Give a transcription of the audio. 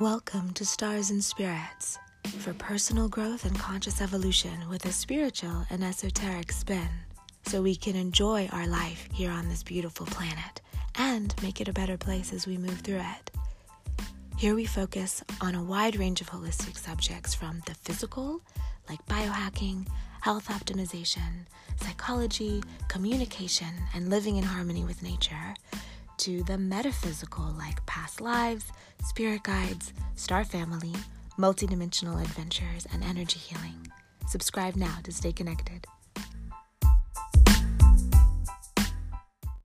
Welcome to Stars and Spirits for personal growth and conscious evolution with a spiritual and esoteric spin so we can enjoy our life here on this beautiful planet and make it a better place as we move through it. Here we focus on a wide range of holistic subjects from the physical, like biohacking, health optimization, psychology, communication, and living in harmony with nature, to the metaphysical, like past lives, spirit guides, star family, multidimensional adventures, and energy healing. Subscribe now to stay connected.